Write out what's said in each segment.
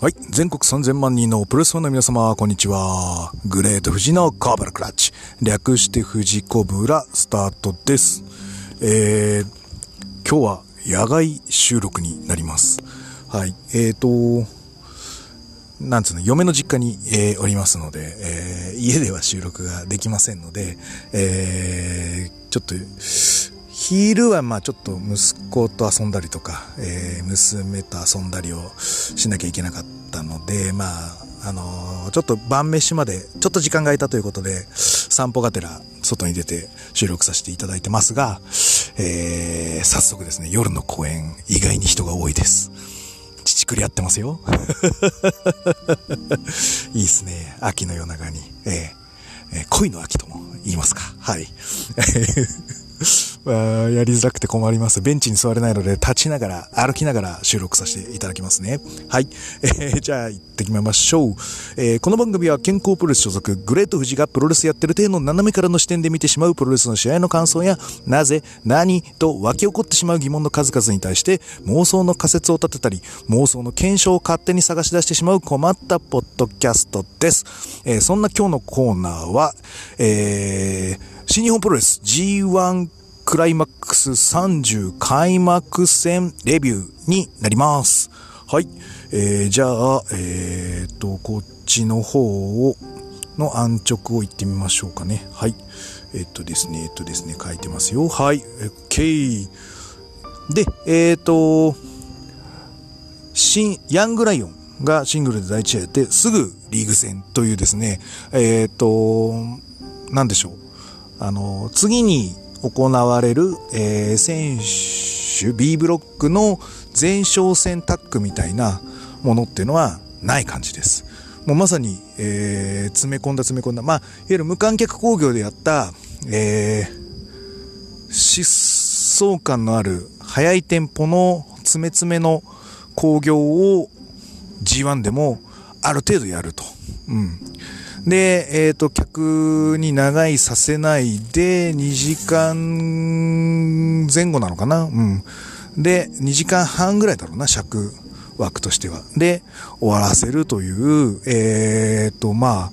はい。全国3000万人のプロレスファンの皆様、こんにちは。グレート富士のコブラクラッチ。略して富士コブラスタートです。えー、今日は野外収録になります。はい。えーと、なんつうの、嫁の実家に、えーおりますので、えー家では収録ができませんので、えーちょっと、昼はまあちょっと息子と遊んだりとか、えー娘と遊んだりをしなきゃいけなかったので、まあ、あのーちょっと晩飯まで、ちょっと時間が空いたということで、散歩がてら外に出て収録させていただいてますが、えー早速ですね、夜の公園、意外に人が多いです。乳くり合ってますよ。いいですね。秋の夜長に。えーえー恋の秋とも言いますか。はい。やりづらくて困ります。ベンチに座れないので、立ちながら、歩きながら収録させていただきますね。はい。えーじゃあ、行ってきましょう。えーこの番組は健康プロレス所属、グレート富士がプロレスやってる体の斜めからの視点で見てしまうプロレスの試合の感想や、なぜ、何と湧き起こってしまう疑問の数々に対して、妄想の仮説を立てたり、妄想の検証を勝手に探し出してしまう困ったポッドキャストです。えーそんな今日のコーナーは、えー新日本プロレス G1 クライマックス30開幕戦レビューになります。はい。えーじゃあ、えーと、こっちの方を、の安直を言ってみましょうかね。はい。えっとですね、えっとですね、書いてますよ。はい。OK。で、えっと、新、ヤングライオンがシングルで第一試合やって、すぐリーグ戦というですね、えっ、と、なんでしょう。あの、次に行われる、えー選手 B ブロックの前哨戦タッグみたいなものっていうのはない感じです。もうまさに、えー詰め込んだ詰め込んだ。まあ、いわゆる無観客興行でやった、えー疾走感のある速いテンポの詰め詰めの興行を G1 でもある程度やると。うん。で、えっ、と、客に長いさせないで、2時間前後なのかな？うん。で、2時間半ぐらいだろうな、尺枠としては。で、終わらせるという、えっ、と、まあ、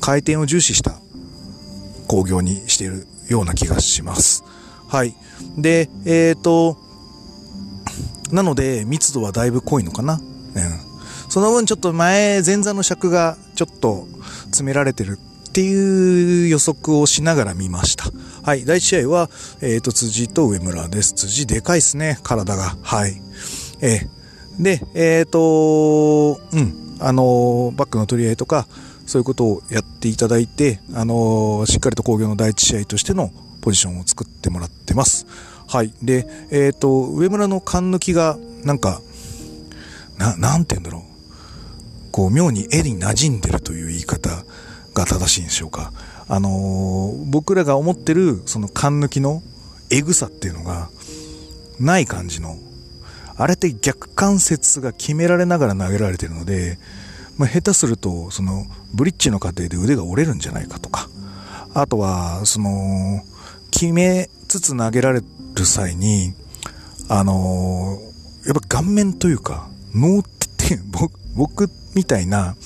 回転を重視した工業にしているような気がします。はい。で、えっ、と、なので、密度はだいぶ濃いのかな？うん。その分ちょっと前、前座の尺がちょっと詰められてるっていう予測をしながら見ました。はい。第一試合は、えっ、と、辻と上村です。辻でかいっすね、体が。はい。えーで、えっ、と、うん。あのーバックの取り合いとか、そういうことをやっていただいて、あのーしっかりと工業の第一試合としてのポジションを作ってもらってます。はい。で、えっ、と、上村の勘抜きが、なんか、な、なんて言うんだろう。こう、妙に絵に馴染んでるという言い方が正しいんでしょうか。あのー僕らが思ってる、その勘抜きのエグさっていうのが、ない感じの、あれって逆関節が決められながら投げられてるので、まあ、下手すると、その、ブリッジの過程で腕が折れるんじゃないかとか、あとは、その、決めつつ投げられる際に、あのーやっぱ顔面というか、脳って、僕僕みたいな、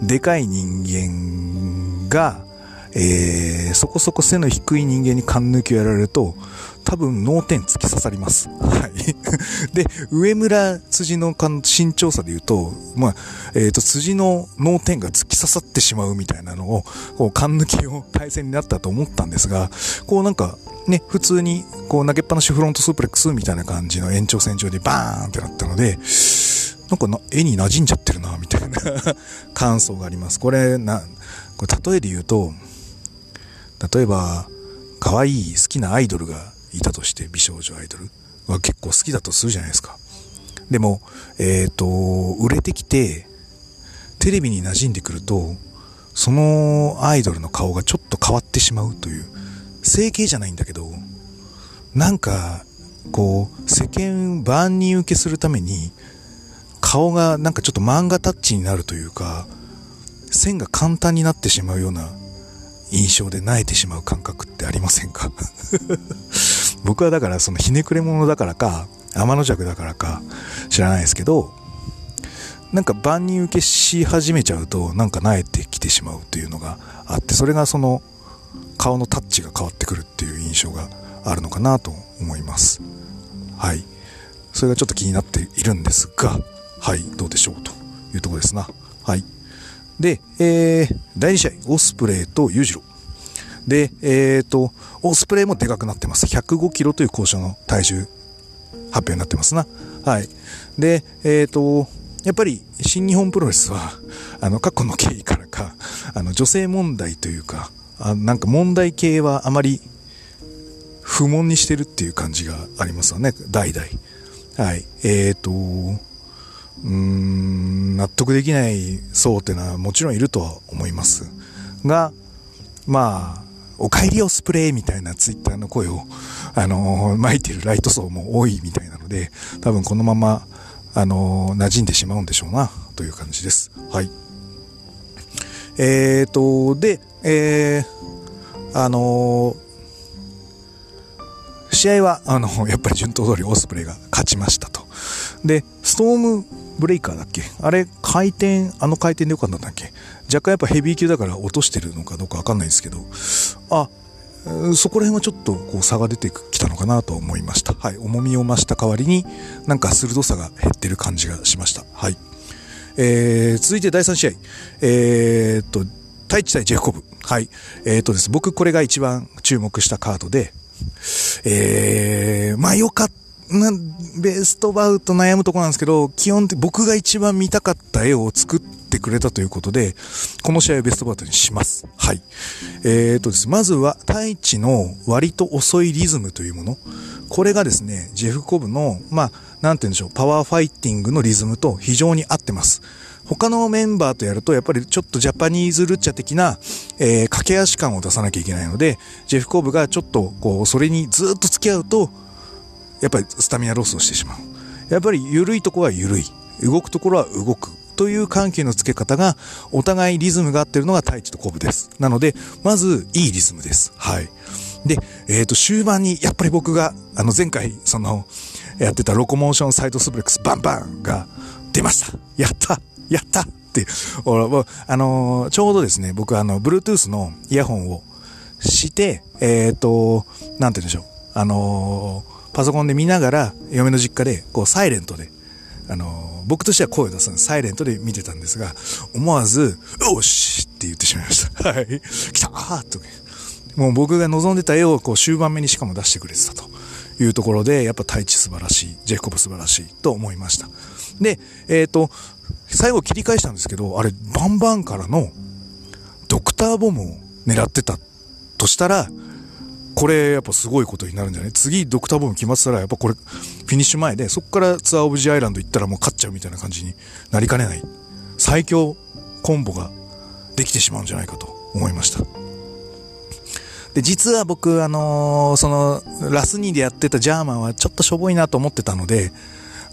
でかい人間が、えーそこそこ背の低い人間に勘抜きをやられると、多分脳天突き刺さります。はい。で、上村辻の身長差で言うと、まあ、えっ、と、辻の脳天が突き刺さってしまうみたいなのを、こう、勘抜きを対戦になったと思ったんですが、こうなんか、ね、普通に、こう投げっぱなしフロントスープレックスみたいな感じの延長線上でバーンってなったので、なんかな絵に馴染んじゃってるな、みたいな 感想があります。これ、な、これ例えで言うと、例えば、可愛い好きなアイドルがいたとして、美少女アイドルは結構好きだとするじゃないですか。でも、えっ、と、売れてきて、テレビに馴染んでくると、そのアイドルの顔がちょっと変わってしまうという、整形じゃないんだけど、なんか、こう、世間万人受けするために、顔がなんかちょっと漫画タッチになるというか、線が簡単になってしまうような印象で萎えてしまう感覚ってありませんか？僕はだからそのひねくれ者だからか、天の弱だからか知らないですけど、なんか万人受けし始めちゃうとなんか慣れてきてしまうというのがあってそれがその顔のタッチが変わってくるっていう印象があるのかなと思います。はい。それがちょっと気になっているんですがはいどうでしょうというところですなはいで、えー、第2試合オスプレイと裕次郎で、えっ、ー、と、オスプレイもでかくなってます。105キロという交渉の体重発表になってますな。はい。で、えっ、ー、と、やっぱり新日本プロレスは、あの、過去の経緯からか、あの、女性問題というか、あなんか問題系はあまり不問にしてるっていう感じがありますよね、代々。はい。え、ー、と、納得できない層っていうのはもちろんいるとは思いますが、まあ、お帰りオスプレイみたいなツイッターの声を、あのー、巻いてるライト層も多いみたいなので、多分このまま、あのー、馴染んでしまうんでしょうな、という感じです。はい。えーと、で、えー、あのー、試合は、あの、やっぱり順当通りオスプレイが勝ちましたと。で、ストームブレイカーだっけ？あれ、回転、あの回転でよかったんだっけ？若干やっぱヘビー級だから落としてるのかどうかわかんないですけど、あ、そこら辺はちょっとこう差が出てきたのかなと思いました。はい。重みを増した代わりに、なんか鋭さが減ってる感じがしました。はい。えー、続いて第3試合。えー、っと、太一対ジェフコブ。はい。えー、とです、僕これが一番注目したカードで、えー、まあよかった。ベストバウト悩むとこなんですけど、基本的僕が一番見たかった絵を作ってくれたということで、この試合をベストバウトにします。はい。えーとですね、まずは、太一の割と遅いリズムというもの。これがですね、ジェフコブの、まあ、なんて言うんでしょう、パワーファイティングのリズムと非常に合ってます。他のメンバーとやると、やっぱりちょっとジャパニーズルッチャ的な、えー、駆け足感を出さなきゃいけないので、ジェフコブがちょっと、こう、それにずっと付き合うと、やっぱりスタミナロスをしてしまう。やっぱり緩いところは緩い。動くところは動く。という緩急のつけ方が、お互いリズムが合ってるのが太一とコブです。なので、まず、いいリズムです。はい。で、えっ、ー、と、終盤に、やっぱり僕が、あの、前回、その、やってたロコモーションサイドスプレックスバンバンが出ました。やったやったって、俺もあのー、ちょうどですね、僕あの、Bluetooth のイヤホンをして、えっ、ー、と、なんて言うんでしょう。あのーパソコンで見ながら、嫁の実家で、こう、サイレントで、あの、僕としては声を出すんです。サイレントで見てたんですが、思わず、よしって言ってしまいました。はい。来たーと。もう僕が望んでた絵をこう終盤目にしかも出してくれてたというところで、やっぱ太一素晴らしい、ジェイコブ素晴らしいと思いました。で、えっ、ー、と、最後切り返したんですけど、あれ、バンバンからのドクターボムを狙ってたとしたら、これやっぱすごいことになるんじゃない？次ドクターボム決まってたらやっぱこれフィニッシュ前でそこからツアーオブジアイランド行ったらもう勝っちゃうみたいな感じになりかねない。最強コンボができてしまうんじゃないかと思いました。で実は僕あのー、そのラスニーでやってたジャーマンはちょっとしょぼいなと思ってたので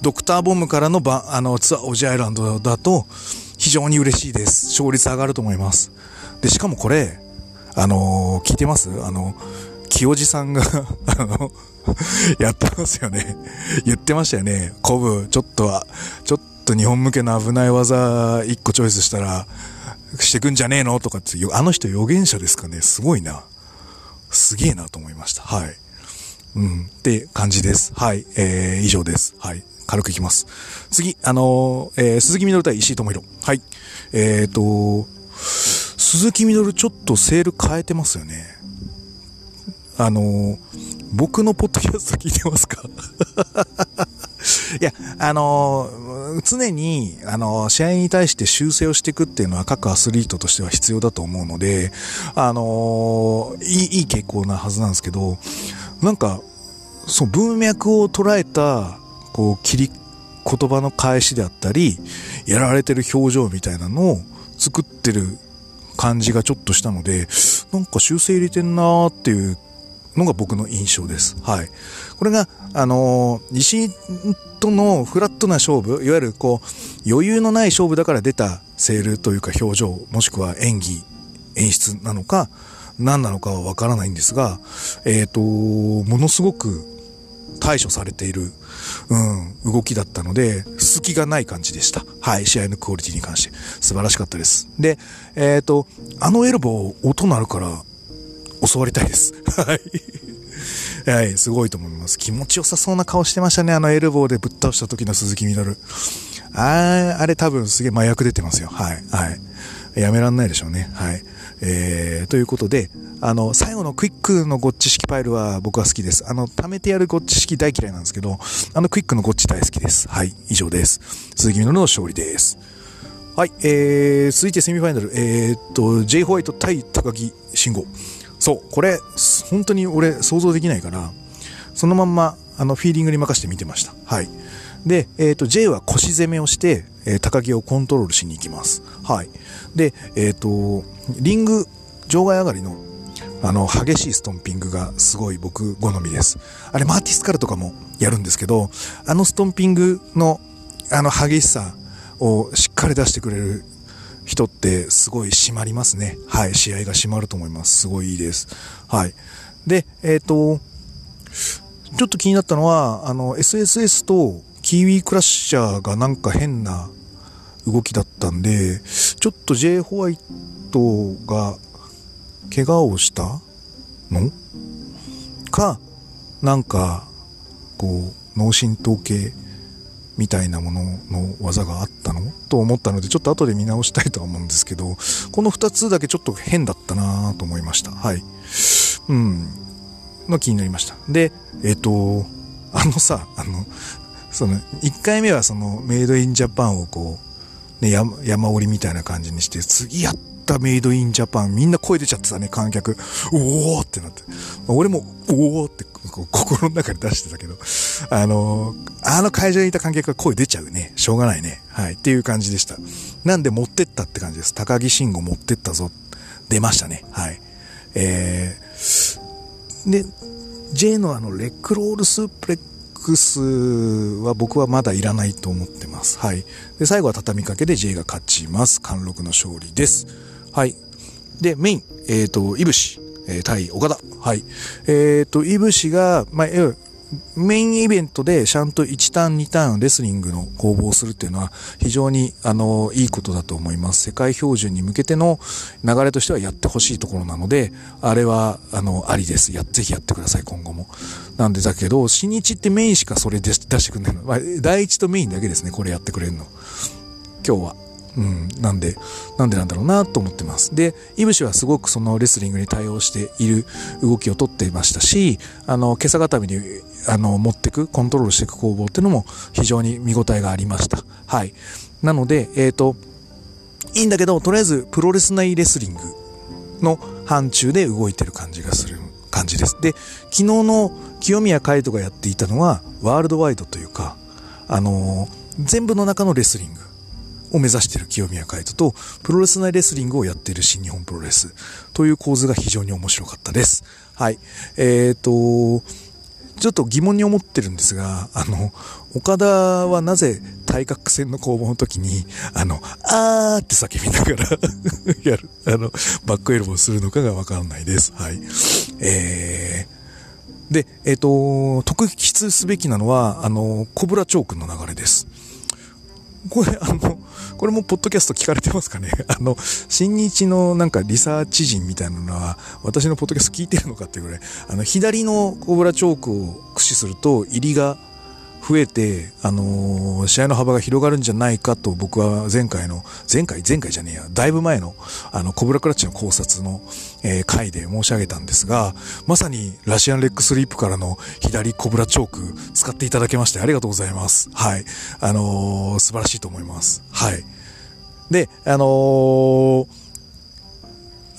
ドクターボムからのバあのツアーオブジアイランドだと非常に嬉しいです。勝率上がると思います。でしかもこれあのー、聞いてます？あの清治さんが あの、やってますよね。言ってましたよね。コブ、ちょっとは、ちょっと日本向けの危ない技一個チョイスしたら、してくんじゃねえのとかって、あの人予言者ですかね。すごいな。すげえなと思いました。はい。うん。って感じです。はい。えー、以上です。はい。軽くいきます。次、あのー、えー、鈴木みのる対石井智弘。はい。え、ー、と、鈴木みのるちょっとセール変えてますよね。あの僕のポッドキャスト聞いてますか？いや、あの常に、あの試合に対して修正をしていくっていうのは各アスリートとしては必要だと思うので、あのいい、いい傾向なはずなんですけど、なんか、そう、文脈を捉えた、こう、切り、言葉の返しであったり、やられてる表情みたいなのを作ってる感じがちょっとしたので、なんか修正入れてんなーっていうのが僕の印象です。はい。これが、あのー、石井とのフラットな勝負、いわゆるこう、余裕のない勝負だから出たセールというか表情、もしくは演技、演出なのか、何なのかはわからないんですが、えっ、ー、と、ものすごく対処されている、うん、動きだったので、隙がない感じでした。はい、試合のクオリティに関して。素晴らしかったです。で、えっ、ー、と、あのエルボー、音鳴るから、教わりたいです。はい。はい、すごいと思います。気持ちよさそうな顔してましたね、あのエルボーでぶっ倒した時の鈴木みのる。ああれ多分すげえ麻薬出てますよ。はい、はい。やめらんないでしょうね。はい。えー、ということで、あの、最後のクイックのゴッチ式ファイルは僕は好きです。あの、貯めてやるゴッチ式大嫌いなんですけど、あのクイックのゴッチ大好きです。はい、以上です。鈴木みのるの勝利です。はい、えー、続いてセミファイナル、えー、っと、J ホワイト対高木慎吾。そう、これ、本当に俺想像できないから、そのまんま、あの、フィーリングに任せて見てました。はい。で、えっ、と、J は腰攻めをして、えー、高木をコントロールしに行きます。はい。で、えっ、と、リング場外上がりのあの、激しいストンピングがすごい僕好みです。あれ、マーティスカルとかもやるんですけど、あのストンピングの、あの激しさをしっかり出してくれる人ってすごい締まりますね。はい、試合が締まると思います。すごいいいです。はい。で、えっ、ー、と、ちょっと気になったのは、あの、SSS とキーウィークラッシャーがなんか変な動きだったんで、ちょっと J ホワイトが怪我をしたの？か、なんか、こう、脳震盪系みたいなものの技があったのと思ったので、ちょっと後で見直したいとは思うんですけど、この2つだけちょっと変だったなと思いました。はい。うん。の気になりました。で、えっ、ー、と、あのさ、あの、その、1回目はその、メイドインジャパンをこう、ね、山山折りみたいな感じにして、次やっったメイドインジャパン。みんな声出ちゃってたね、観客。おーってなって。俺も、おーって心の中で出してたけど、あのあの会場にいた観客が声出ちゃうね。しょうがないね。はい。っていう感じでした。なんで持ってったって感じです。高木慎吾持ってったぞ。出ましたね。はい。えー、で、J のあの、レックロールスープレックスは僕はまだいらないと思ってます。はい。で、最後は畳みかけで J が勝ちます。貫禄の勝利です。はい。で、メイン、えっ、ー、と、いぶし、えー、対岡田。はい。えっ、ー、と、いぶしが、まあ、メインイベントでちゃんと1ターン2ターンレスリングの攻防をするっていうのは非常にあのいいことだと思います。世界標準に向けての流れとしてはやってほしいところなので、あれはあのありです。や、ぜひやってください、今後も。なんでだけど、新日ってメインしかそれで出してくれないの。まあ、第一とメインだけですね、これやってくれるの。今日は。うん、なんで、なんでなんだろうなと思ってます。で、イブシはすごくそのレスリングに対応している動きをとっていましたし、あの、今朝固めに、あの、持ってく、コントロールしていく攻防っていうのも非常に見応えがありました。はい。なので、えっ、ー、と、いいんだけど、とりあえずプロレス内レスリングの範疇で動いてる感じがする感じです。で、昨日の清宮海斗がやっていたのは、ワールドワイドというか、あの全部の中のレスリング。を目指している清宮海斗と、プロレス内レスリングをやっている新日本プロレスという構図が非常に面白かったです。はい。えっ、ー、と、ちょっと疑問に思ってるんですが、あの、岡田はなぜ対角線の攻防の時に、あの、あーって叫びながら やる、あの、バックエルボーするのかがわからないです。はい。えー、で、えっ、ー、と、特筆すべきなのは、あの、コブラチョークの流れです。これ、あの、これもポッドキャスト聞かれてますかね？あの、新日のなんかリサーチ人みたいなのは、私のポッドキャスト聞いてるのかっていうぐらい、あの、左のコブラチョークを駆使すると、入りが増えて、あのー、試合の幅が広がるんじゃないかと僕は前回の、前回、前回じゃねえや、だいぶ前の、あの、コブラクラッチの考察の、えー、回で申し上げたんですが、まさにラシアンレックスリープからの左コブラチョーク使っていただけましてありがとうございます。はい。あのー、素晴らしいと思います。はい。で、あのー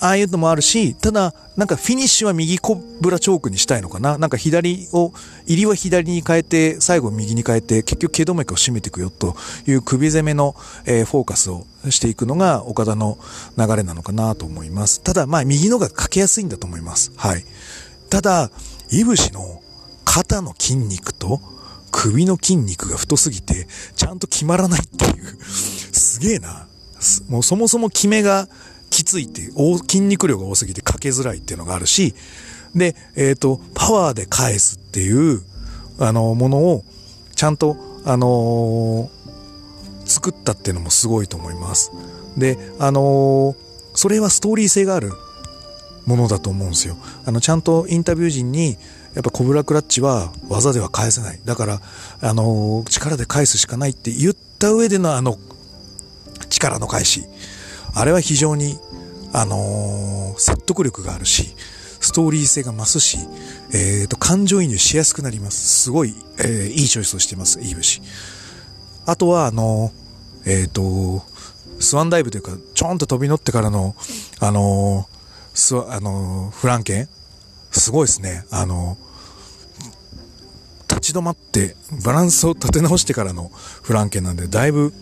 ああいうのもあるし、ただ、なんかフィニッシュは右コブラチョークにしたいのかななんか左を、入りは左に変えて、最後右に変えて、結局頸動脈を締めていくよという首攻めの、えー、フォーカスをしていくのが岡田の流れなのかなと思います。ただ、まあ右のがかけやすいんだと思います。はい。ただ、いぶしの肩の筋肉と首の筋肉が太すぎて、ちゃんと決まらないっていう、すげえな。もうそもそも決めがきついっていう、筋肉量が多すぎてかけづらいっていうのがあるし、で、えっ、ー、と、パワーで返すっていう、あの、ものを、ちゃんと、あのー、作ったっていうのもすごいと思います。で、あのー、それはストーリー性があるものだと思うんですよ。あの、ちゃんとインタビュー陣に、やっぱコブラクラッチは技では返せない。だから、あのー、力で返すしかないって言った上でのあの、力の返し。あれは非常に、あのー、説得力があるし、ストーリー性が増すし、えっ、ー、と、感情移入しやすくなります。すごい、えー、いいチョイスをしてます、いい節。あとは、あの、えっ、ー、と、スワンダイブというか、ちょんと飛び乗ってからの、あのスあのフランケンすごいですね。あの立ち止まって、バランスを立て直してからのフランケンなんで、だいぶ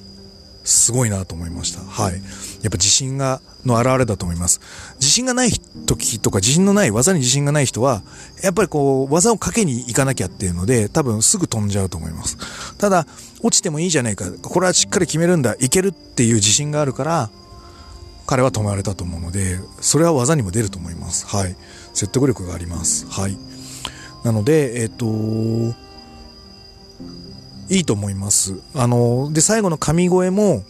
すごいなと思いました。はい。やっぱ自信が、の表れだと思います。自信がない時とか、自信のない、技に自信がない人は、やっぱりこう、技をかけに行かなきゃっていうので、多分すぐ飛んじゃうと思います。ただ、落ちてもいいじゃないか、これはしっかり決めるんだ、いけるっていう自信があるから、彼は止まれたと思うので、それは技にも出ると思います。はい。説得力があります。はい。なので、えっ、ー、と、いいと思います。あの、で、最後の神声も、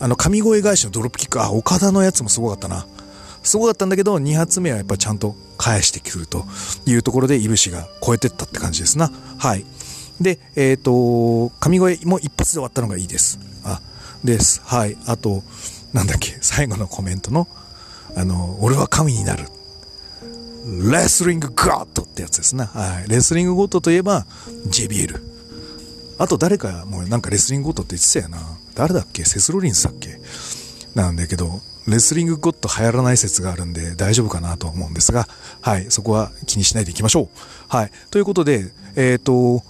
あの、神声返しのドロップキック、あ、岡田のやつもすごかったな。すごかったんだけど、2発目はやっぱちゃんと返してくるというところで、いぶしが超えてったって感じですな。はい。で、えっ、ー、と、神声も一発で終わったのがいいです。あ、です。はい。あと、なんだっけ、最後のコメントの、あの、俺は神になる。レスリングゴッドってやつですね。はい。レスリングゴッドといえば、JBL。あと誰かもうなんかレスリングゴッドって言ってたよな。誰だっけ？セスロリンスだっけ？なんだけど、レスリングゴッド流行らない説があるんで大丈夫かなと思うんですが、はい、そこは気にしないでいきましょう。はい。ということで、えっ、ー、と、いわ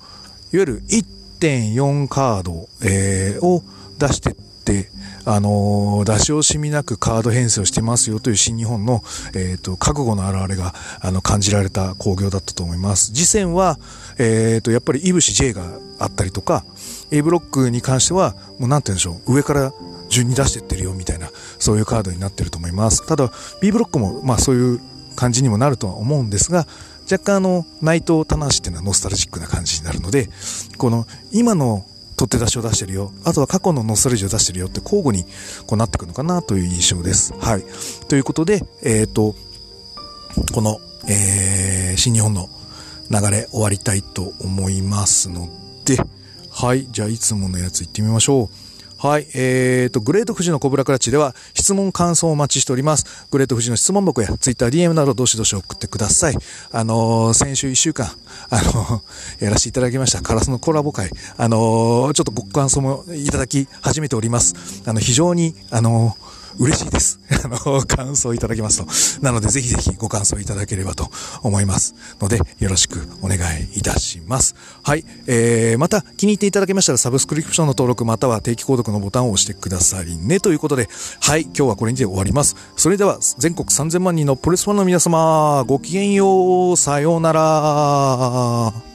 ゆる1.4カード、えー、を出してって、あの出し惜しみなくカード編成をしてますよという新日本の、え、ー、と、覚悟の表れが、あの、感じられた興行だったと思います。次戦は、え、ー、と、やっぱりイブシ J があったりとか、A ブロックに関しては、もうなんて言うんでしょう、上から順に出してってるよみたいな、そういうカードになってると思います。ただ、B ブロックも、まあそういう感じにもなるとは思うんですが、若干あの、内藤棚橋っていうのはノスタルジックな感じになるので、この、今の取って出しを出してるよ。あとは過去のノスタルジを出してるよって交互にこうなってくるのかなという印象です。はい。ということで、えっ、ー、と、この、えー、新日本の流れ終わりたいと思いますので、はい。じゃあ、いつものやつ行ってみましょう。はい。えーと、グレート富士のコブラクラッチでは質問、感想をお待ちしております。グレート富士の質問箱や Twitter、DM などどしどし送ってください。あのー、先週1週間、あのー、やらせていただきましたカラスのコラボ会、あの、ちょっとご感想もいただき始めております。あの、非常に、あのー嬉しいです。あの、感想いただけますと。なので、ぜひぜひご感想いただければと思いますので、よろしくお願いいたします。はい。えー、また、気に入っていただけましたら、サブスクリプションの登録または定期購読のボタンを押してくださいね。ということで、はい。今日はこれにて終わります。それでは、全国3000万人のプレスファンの皆様、ごきげんよう。さようなら。